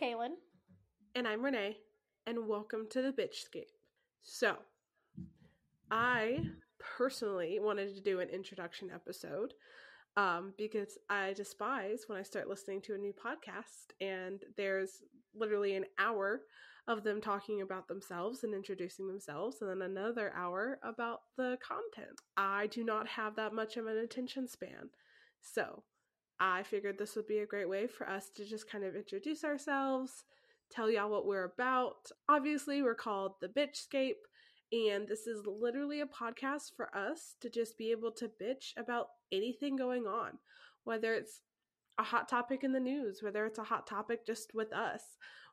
Keilan. And I'm Renee, and welcome to the Bitchscape. So, I personally wanted to do an introduction episode um, because I despise when I start listening to a new podcast and there's literally an hour of them talking about themselves and introducing themselves, and then another hour about the content. I do not have that much of an attention span. So, I figured this would be a great way for us to just kind of introduce ourselves, tell y'all what we're about. Obviously, we're called The Bitchscape, and this is literally a podcast for us to just be able to bitch about anything going on, whether it's a hot topic in the news, whether it's a hot topic just with us,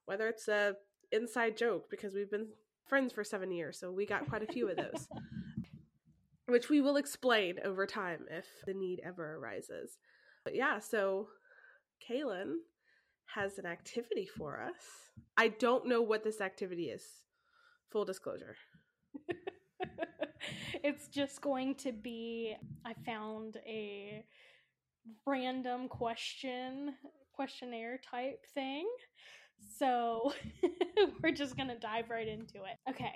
whether it's a inside joke because we've been friends for 7 years, so we got quite a few of those. which we will explain over time if the need ever arises. But yeah, so Keilan has an activity for us. I don't know what this activity is. Full disclosure. it's just going to be I found a random question questionnaire type thing. So we're just going to dive right into it. Okay.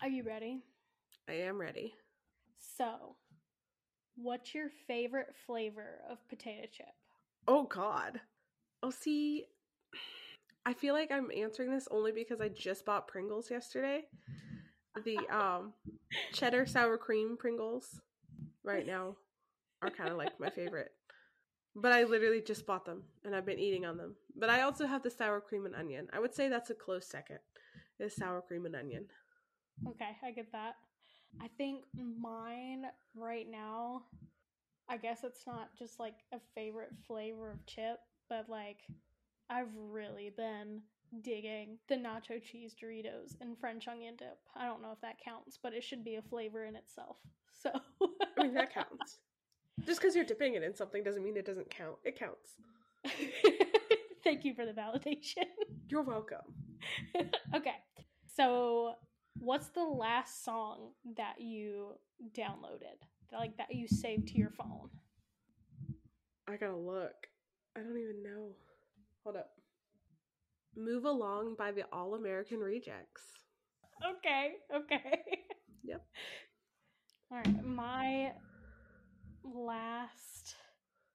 Are you ready? I am ready. So, What's your favorite flavor of potato chip? Oh God. Oh, see, I feel like I'm answering this only because I just bought Pringles yesterday. The um cheddar sour cream Pringles right now are kind of like my favorite. But I literally just bought them and I've been eating on them. But I also have the sour cream and onion. I would say that's a close second. Is sour cream and onion. Okay, I get that. I think right now, I guess it's not just like a favorite flavor of chip, but like I've really been digging the nacho cheese Doritos and French onion dip. I don't know if that counts, but it should be a flavor in itself. So I mean that counts. Just because you're dipping it in something doesn't mean it doesn't count. It counts. Thank you for the validation. You're welcome. okay. So what's the last song that you downloaded like that you saved to your phone? I gotta look. I don't even know. Hold up. Move along by the all american rejects. Okay okay. Yep. All right my last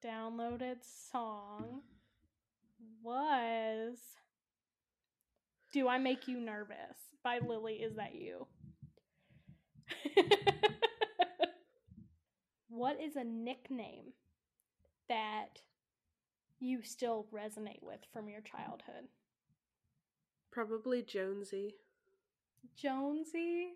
downloaded song was do I Make You Nervous by Lily Is That You? what is a nickname that you still resonate with from your childhood? Probably Jonesy. Jonesy?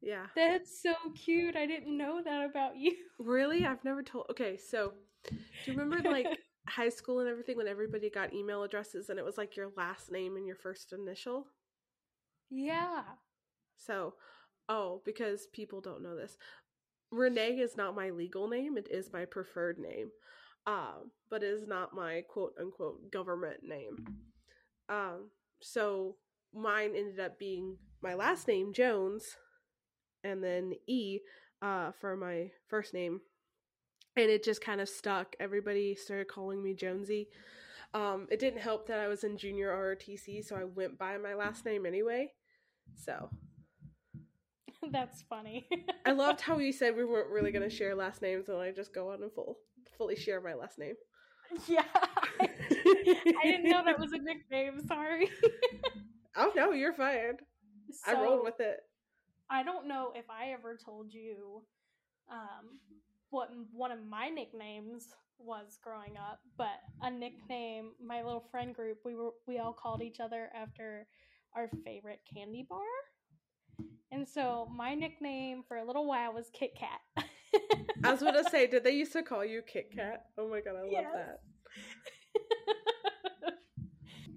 Yeah. That's so cute. I didn't know that about you. Really? I've never told. Okay, so do you remember like high school and everything when everybody got email addresses and it was like your last name and your first initial? Yeah. So, oh, because people don't know this. Renee is not my legal name, it is my preferred name. Um, but it is not my quote unquote government name. Um, so mine ended up being my last name, Jones, and then E uh, for my first name, and it just kind of stuck. Everybody started calling me Jonesy. Um, it didn't help that I was in junior ROTC, so I went by my last name anyway. So that's funny. I loved how you said we weren't really going to share last names, and I just go on and full fully share my last name. Yeah, I didn't know that was a nickname. Sorry. oh no, you're fine. So, I rolled with it. I don't know if I ever told you um, what one of my nicknames was growing up, but a nickname my little friend group we were we all called each other after our favorite candy bar. And so my nickname for a little while was Kit Kat. I was gonna say, did they used to call you Kit Kat? Oh my god, I love yes. that.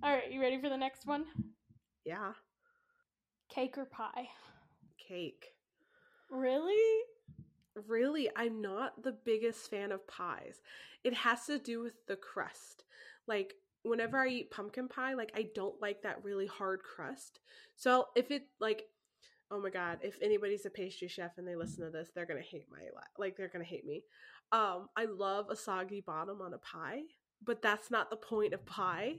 All right, you ready for the next one? Yeah. Cake or pie? Cake. Really? Really i'm not the biggest fan of pies it has to do with the crust like whenever i eat pumpkin pie like i don't like that really hard crust so if it like oh my god if anybody's a pastry chef and they listen to this they're gonna hate my like they're gonna hate me um i love a soggy bottom on a pie but that's not the point of pie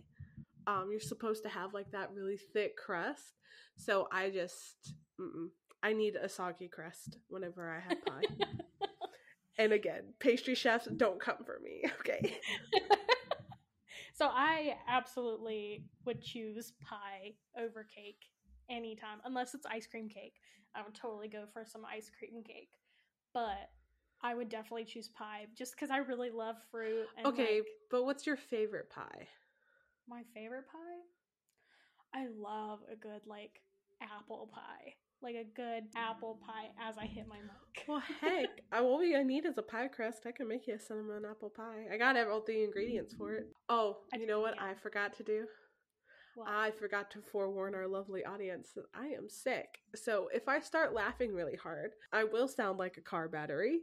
Um, you're supposed to have like that really thick crust. So I just, mm-mm. I need a soggy crust whenever I have pie. and again, pastry chefs don't come for me. Okay. so I absolutely would choose pie over cake anytime, unless it's ice cream cake. I would totally go for some ice cream cake. But I would definitely choose pie just because I really love fruit. And okay, like, but what's your favorite pie? my favorite pie? I love a good like apple pie. Like a good apple pie as I hit my mark. Well, heck, I, all I need is a pie crust. I can make you a cinnamon apple pie. I got all the ingredients for it. Oh, I you know what. I forgot to do? What? I forgot to forewarn our lovely audience that I am sick. So if I start laughing really hard, I will sound like a car battery.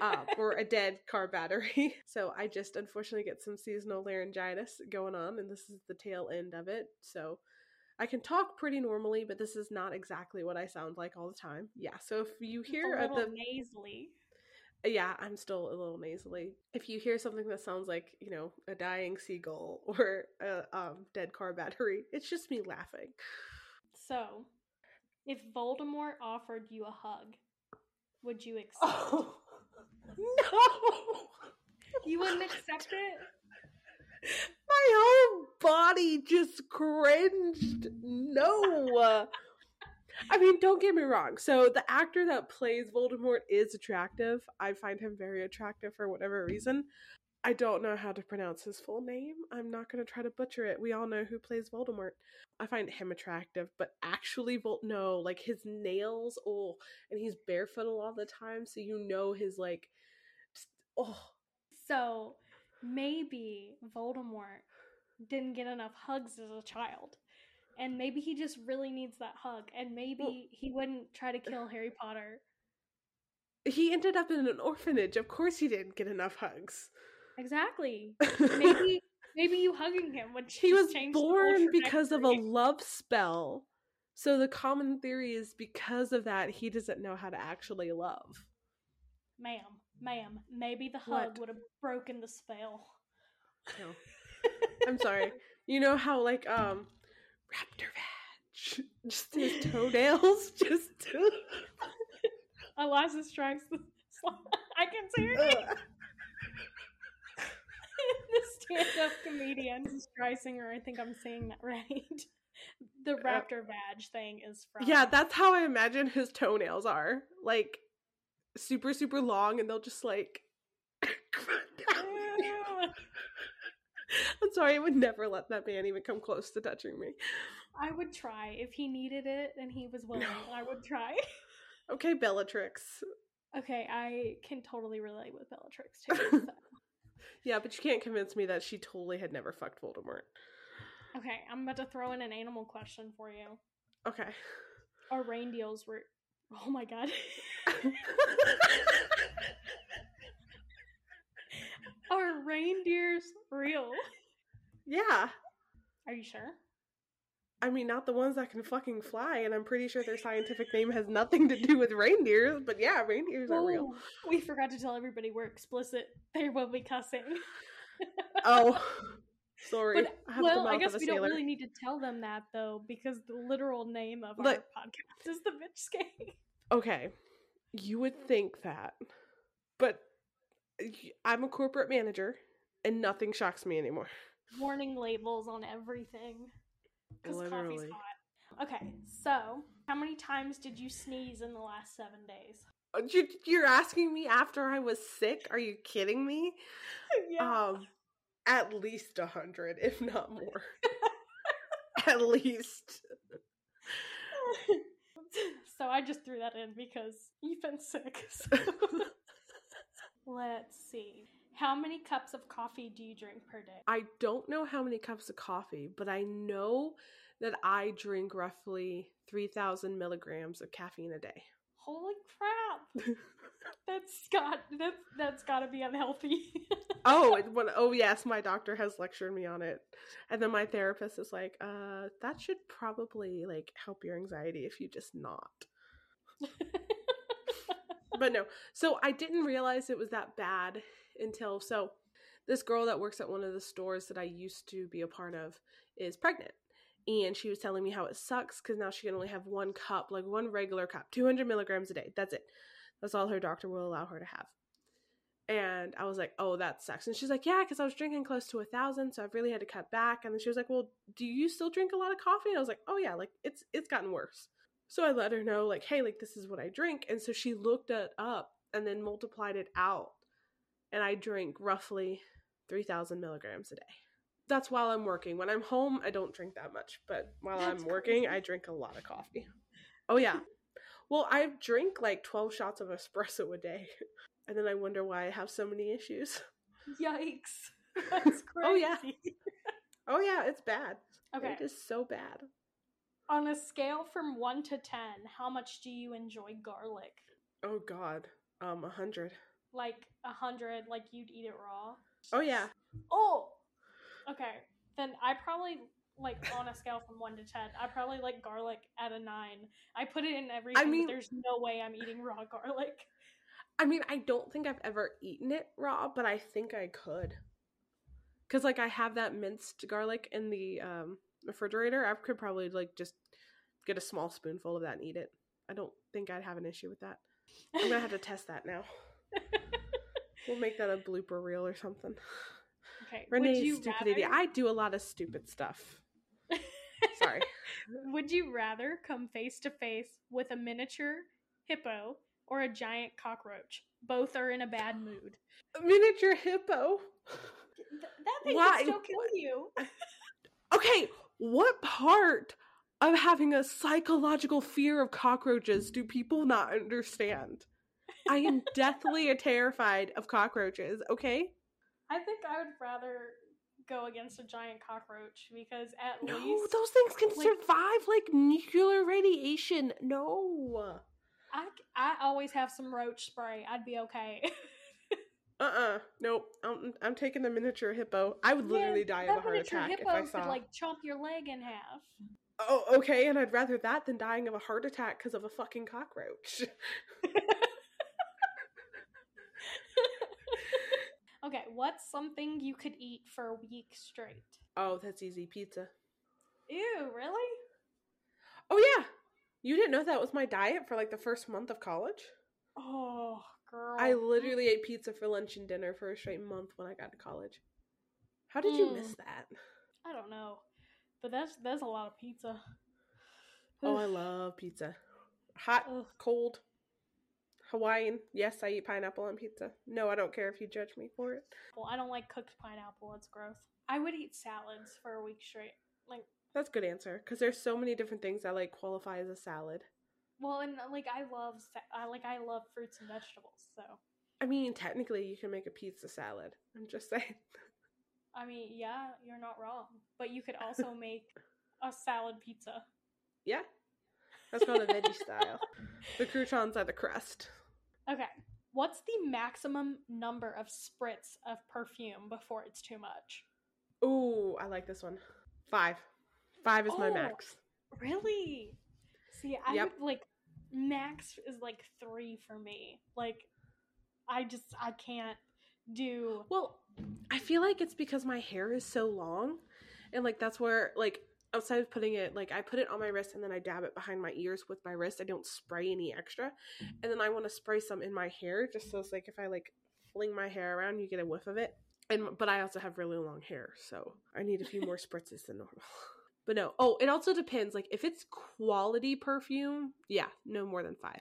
uh, or a dead car battery. So I just unfortunately get some seasonal laryngitis going on, and this is the tail end of it. So I can talk pretty normally, but this is not exactly what I sound like all the time. Yeah. So if you It's hear a at little the nasally. yeah, I'm still a little nasally. If you hear something that sounds like you know a dying seagull or a um, dead car battery, it's just me laughing. So, if Voldemort offered you a hug, would you accept? Oh no! You wouldn't accept it? My whole body just cringed. No. I mean, don't get me wrong. So the actor that plays Voldemort is attractive. I find him very attractive for whatever reason. I don't know how to pronounce his full name. I'm not going to try to butcher it. We all know who plays Voldemort. I find him attractive, but actually, Vol- no, like his nails, oh, and he's barefoot a lot of the time, so you know his like, just- oh, So, maybe Voldemort didn't get enough hugs as a child. And maybe he just really needs that hug. And maybe Well- he wouldn't try to kill Harry Potter. he ended up in an orphanage. Of course, he didn't get enough hugs. Exactly. Maybe maybe you hugging him would he was change the whole born because of a love spell. So the common theory is because of that he doesn't know how to actually love. Ma'am, ma'am, maybe the hug What? would have broken the spell. No. I'm sorry. You know how like um raptor vag just his toenails just Eliza strikes the I can see her name. The stand-up comedian Streisinger. I think I'm saying that right. The raptor badge thing is from Uh, Yeah, that's how I imagine his toenails are. Like super super long and they'll just like I'm sorry, I would never let that man even come close to touching me. I would try if he needed it and he was willing. I would try. Okay, Bellatrix. Okay, I can totally relate with Bellatrix too. so. Yeah, but you can't convince me that she totally had never fucked Voldemort. Okay, I'm about to throw in an animal question for you. Okay. Are reindeers were? Oh my god. Are reindeers real? yeah. Are you sure? I mean, not the ones that can fucking fly, and I'm pretty sure their scientific name has nothing to do with reindeers, but yeah, reindeers are real. We forgot to tell everybody we're explicit. They will be cussing. Oh, sorry. But, I well, I guess we don't really need to tell them that though, because the literal name of our podcast is the bitchscape. Okay, you would think that, but I'm a corporate manager, and nothing shocks me anymore. Warning labels on everything. Because coffee's hot. Okay, so how many times did you sneeze in the last seven days? Uh, you- You're asking me after I was sick? Are you kidding me? yeah. Um, at least a hundred, if not more. at least. so I just threw that in because you've been sick. so. Let's see. How many cups of coffee do you drink per day? I don't know how many cups of coffee, but I know that I drink roughly 3,000 milligrams of caffeine a day. Holy crap! That's got that's that's got to be unhealthy. oh, when, oh yes, my doctor has lectured me on it. And then my therapist is like, uh, that should probably like help your anxiety if you just not. But no. So I didn't realize it was that bad until so this girl that works at one of the stores that I used to be a part of is pregnant. And she was telling me how it sucks because now she can only have one cup, like one regular cup, 200 milligrams a day. That's it. That's all her doctor will allow her to have. And I was like, oh, that sucks. And she's like, yeah, because I was drinking close to a thousand, so I've really had to cut back. And then she was like, well, do you still drink a lot of coffee? And I was like, oh yeah, like it's it's gotten worse. So I let her know, like, hey, like this is what I drink. And so she looked it up and then multiplied it out. And I drink roughly 3,000 milligrams a day. That's while I'm working. When I'm home, I don't drink that much. But while That's I'm working, crazy. I drink a lot of coffee. Oh, yeah. Well, I drink like 12 shots of espresso a day. And then I wonder why I have so many issues. Yikes. That's crazy. Oh, yeah. Oh, yeah, it's bad. Okay. It is so bad. On a scale from 1 to 10, how much do you enjoy garlic? Oh, God. Um, a 100. Like a 100, like you'd eat it raw? Oh, yeah. Oh! Okay. Then I probably, like, on a scale from 1 to 10, I probably like garlic at a 9. I put it in everything, but mean- there's no way I'm eating raw garlic. I mean, I don't think I've ever eaten it raw, but I think I could. Cause like I have that minced garlic in the um, refrigerator. I could probably like just get a small spoonful of that and eat it. I don't think I'd have an issue with that. I'm gonna have to test that now. We'll make that a blooper reel or something. Okay. would Renee's you stupid rather, idiot. I do a lot of stupid stuff. Sorry. Would you rather come face to face with a miniature hippo or a giant cockroach? Both are in a bad mood. Miniature hippo. Th- that thing Why? still kill you. Okay, what part of having a psychological fear of cockroaches do people not understand? I am deathly terrified of cockroaches, okay? I think I would rather go against a giant cockroach because at No, least those things can like- survive like nuclear radiation. No. I, I always have some roach spray. I'd be okay. Uh-uh. Nope. I'm, I'm taking the miniature hippo. I would literally Man, die of a heart attack if I could saw. like chomp your leg in half. Oh, okay, and I'd rather that than dying of a heart attack because of a fucking cockroach. Okay, what's something you could eat for a week straight? Oh, that's easy. Pizza. Ew, really? Oh yeah. You didn't know that was my diet for like the first month of college? Oh, girl. I literally ate pizza for lunch and dinner for a straight month when I got to college. How did you Mm. miss that? I don't know, but that's that's a lot of pizza. Oh, I love pizza. Hot, Ugh. cold, Hawaiian. Yes, I eat pineapple on pizza. No, I don't care if you judge me for it. Well, I don't like cooked pineapple. It's gross. I would eat salads for a week straight. Like, That's a good answer because there's so many different things that like qualify as a salad. well, and like I love, I like I love fruits and vegetables. So, I mean, technically, you can make a pizza salad. I'm just saying. I mean, yeah, you're not wrong. But you could also make a salad pizza. Yeah, that's called a veggie style. The croutons are the crust. Okay. What's the maximum number of spritz of perfume before it's too much? Ooh, I like this one. Five. Five is my Oh. max. Really? See, I Yep. like max is like three for me. Like, I just I can't do. Well, I feel like it's because my hair is so long, and like that's where like outside of putting it like I put it on my wrist and then I dab it behind my ears with my wrist. I don't spray any extra, mm-hmm. and then I want to spray some in my hair just so it's like if I like fling my hair around, you get a whiff of it. And but I also have really long hair, so I need a few more spritzes than normal. But no. Oh, it also depends. Like if it's quality perfume, yeah, no more than five.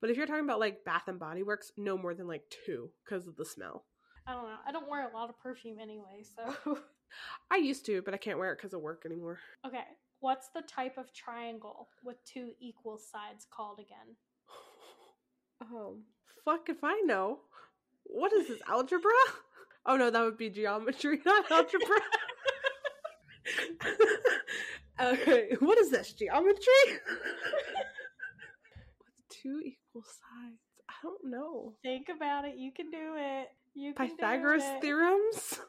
But if you're talking about like Bath and Body Works, no more than like two because of the smell. I don't know. I don't wear a lot of perfume anyway, so. I used to, but I can't wear it because of work anymore. okay. What's the type of triangle with two equal sides called again? Um, fuck if I know. What is this algebra? Oh no, that would be geometry, not algebra. okay, what is this geometry? With two equal sides? I don't know. Think about it. You can do it. You can do Pythagoras it. theorems.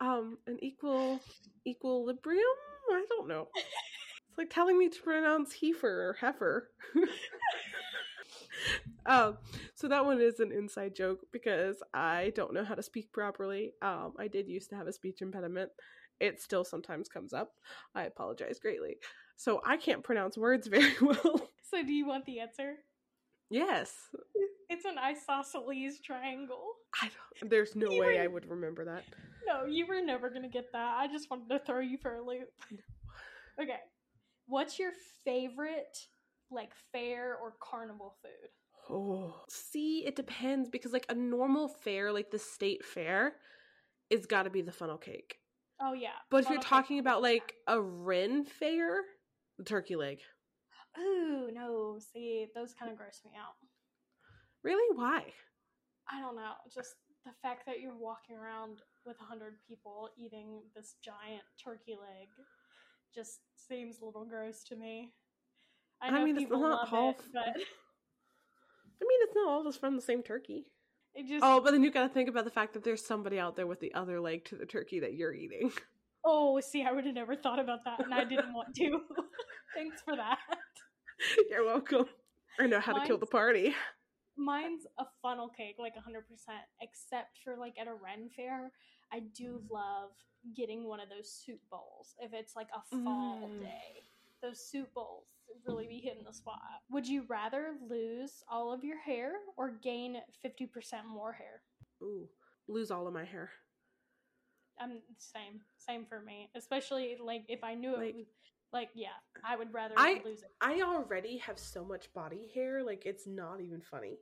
Um, an equal equilibrium. I don't know. It's like telling me to pronounce heifer or heifer. Um, so that one is an inside joke because I don't know how to speak properly. Um, I did used to have a speech impediment. It still sometimes comes up. I apologize greatly. So I can't pronounce words very well. So, do you want the answer? yes. It's an isosceles triangle. I don't, there's no You way were- I would remember that. No, you were never gonna get that. I just wanted to throw you for a loop. Okay. What's your favorite, like, fair or carnival food? Oh, see, it depends because like a normal fair, like the state fair, is got to be the funnel cake. Oh, yeah. But if you're funnel talking about like a Ren fair, the turkey leg. Ooh, no. See, those kind of gross me out. Really? Why? I don't know. Just the fact that you're walking around with a hundred people eating this giant turkey leg just seems a little gross to me. I I mean, it's not all it, but I mean, it's not all just from the same turkey. it just Oh, but then you got to think about the fact that there's somebody out there with the other leg to the turkey that you're eating. oh, see, I would have never thought about that, and I didn't want to. Thanks for that. you're welcome. I know how to kill the party. Mine's a funnel cake, like 100%, except for like at a Ren fair, I do love getting one of those soup bowls if it's like a fall Mm. day. Those soup bowls really be hitting the spot. Would you rather lose all of your hair or gain 50% more hair? Ooh, lose all of my hair. I'm same, same for me. Especially like if I knew it was like yeah, I would rather I- lose it. I already have so much body hair, like it's not even funny.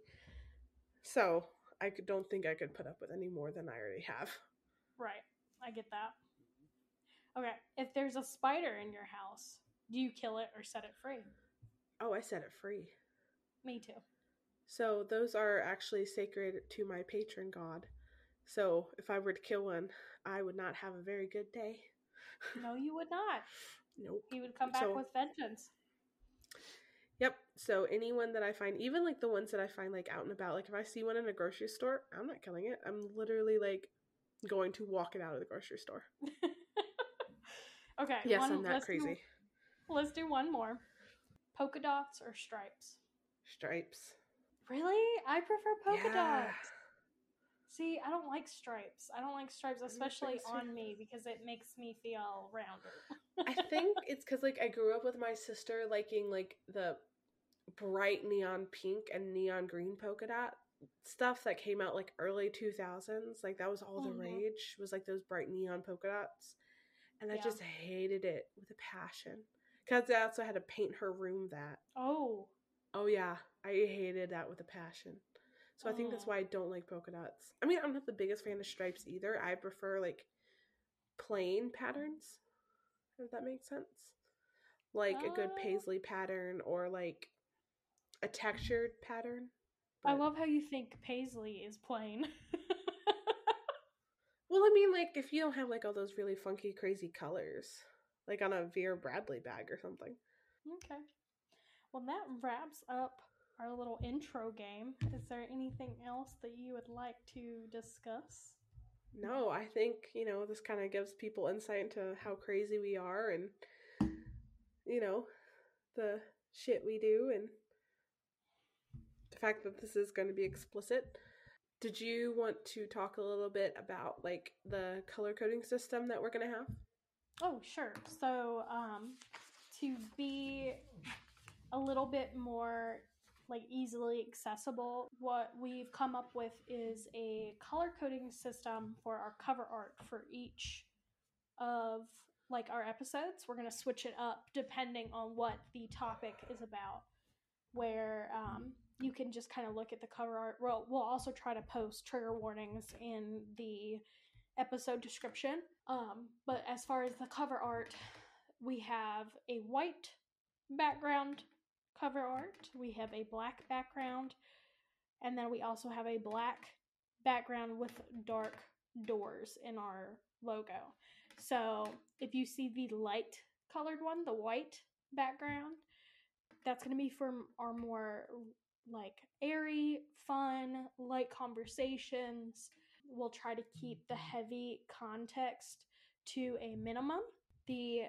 So I don't think I could put up with any more than I already have. Right. I get that. Okay, if there's a spider in your house, do you kill it or set it free? Oh, I set it free. Me too. So those are actually sacred to my patron god. So if I were to kill one, I would not have a very good day. No, you would not. Nope. He would come back So- with vengeance. Yep. So anyone that I find, even like the ones that I find like out and about, like if I see one in a grocery store, I'm not killing it. I'm literally like going to walk it out of the grocery store. okay. Yes, one- I'm that let's do- crazy. let's do one more. Polka dots or stripes? Stripes. Really? I prefer polka Yeah. dots. See, I don't like stripes. I don't like stripes, especially on me, because it makes me feel rounder. I think it's because like I grew up with my sister liking like the bright neon pink and neon green polka dot stuff that came out like early 2000s. Like that was all the Mhm. rage was like those bright neon polka dots. And I Yeah. just hated it with a passion. Cuz I also had to paint her room that. Oh, Oh yeah, I hated that with a passion. So I think that's why I don't like polka dots. I mean, I'm not the biggest fan of stripes either. I prefer like plain patterns. If that makes sense. Like a good Uh. paisley pattern or like a textured pattern. I love how you think paisley is plain. Well, I mean, like if you don't have like all those really funky, crazy colors, like on a Vera Bradley bag or something. Okay. Well, that wraps up our little intro game. Is there anything else that you would like to discuss? No, I think, you know, this kind of gives people insight into how crazy we are and, you know, the shit we do and the fact that this is going to be explicit. Did you want to talk a little bit about, like, the color coding system that we're going to have? Oh, sure. So, um, to be a little bit more like easily accessible, what we've come up with is a color coding system for our cover art for each of like our episodes. We're going to switch it up depending on what the topic is about. Where um, you can just kind of look at the cover art. Well, we'll also try to post trigger warnings in the episode description. Um, but as far as the cover art, we have a white background cover art, we have a black background, and then we also have a black background with dark doors in our logo. So if you see the light colored one, the white background, that's going to be for our more like airy, fun, light conversations. We'll try to keep the heavy context to a minimum. The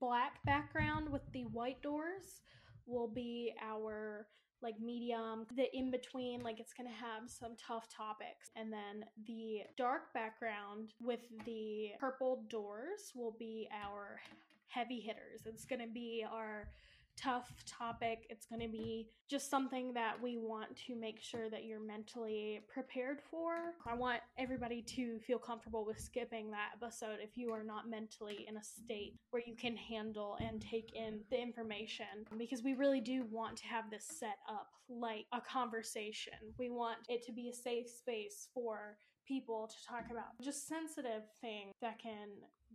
black background with the white doors will be our like medium. The in between, like it's gonna have some tough topics. And then the dark background with the purple doors will be our heavy hitters. It's gonna be our tough topic. It's going to be just something that we want to make sure that you're mentally prepared for. I want everybody to feel comfortable with skipping that episode if you are not mentally in a state where you can handle and take in the information because we really do want to have this set up like a conversation. We want it to be a safe space for people to talk about just sensitive things that can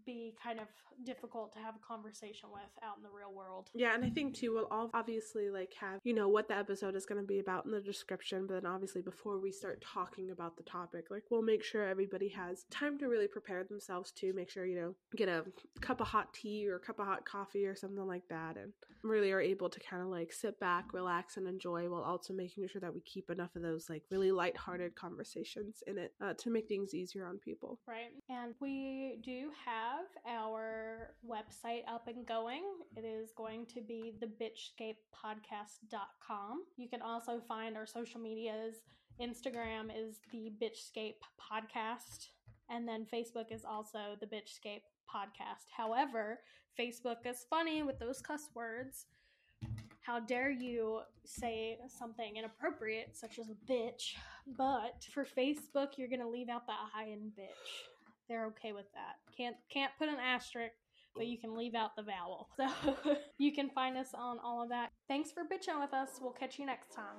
be kind of difficult to have a conversation with out in the real world. Yeah, and I think too we'll all obviously like have, you know, what the episode is going to be about in the description, but then obviously before we start talking about the topic, like we'll make sure everybody has time to really prepare themselves to make sure, you know, get a cup of hot tea or a cup of hot coffee or something like that and really are able to kind of like sit back, relax and enjoy while also making sure that we keep enough of those like really lighthearted conversations in it uh, to make things easier on people. Right. And we do have our website up and going. It is going to be the bitchscapepodcast.com. You can also find our social medias. Instagram is the Bitchscape Podcast, and then Facebook is also the Bitchscape Podcast. However, Facebook is funny with those cuss words. How dare you say something inappropriate, such as bitch? But for Facebook, you're gonna leave out the I in bitch they're okay with that. Can't can't put an asterisk, but you can leave out the vowel. So you can find us on all of that. Thanks for bitching with us. We'll catch you next time.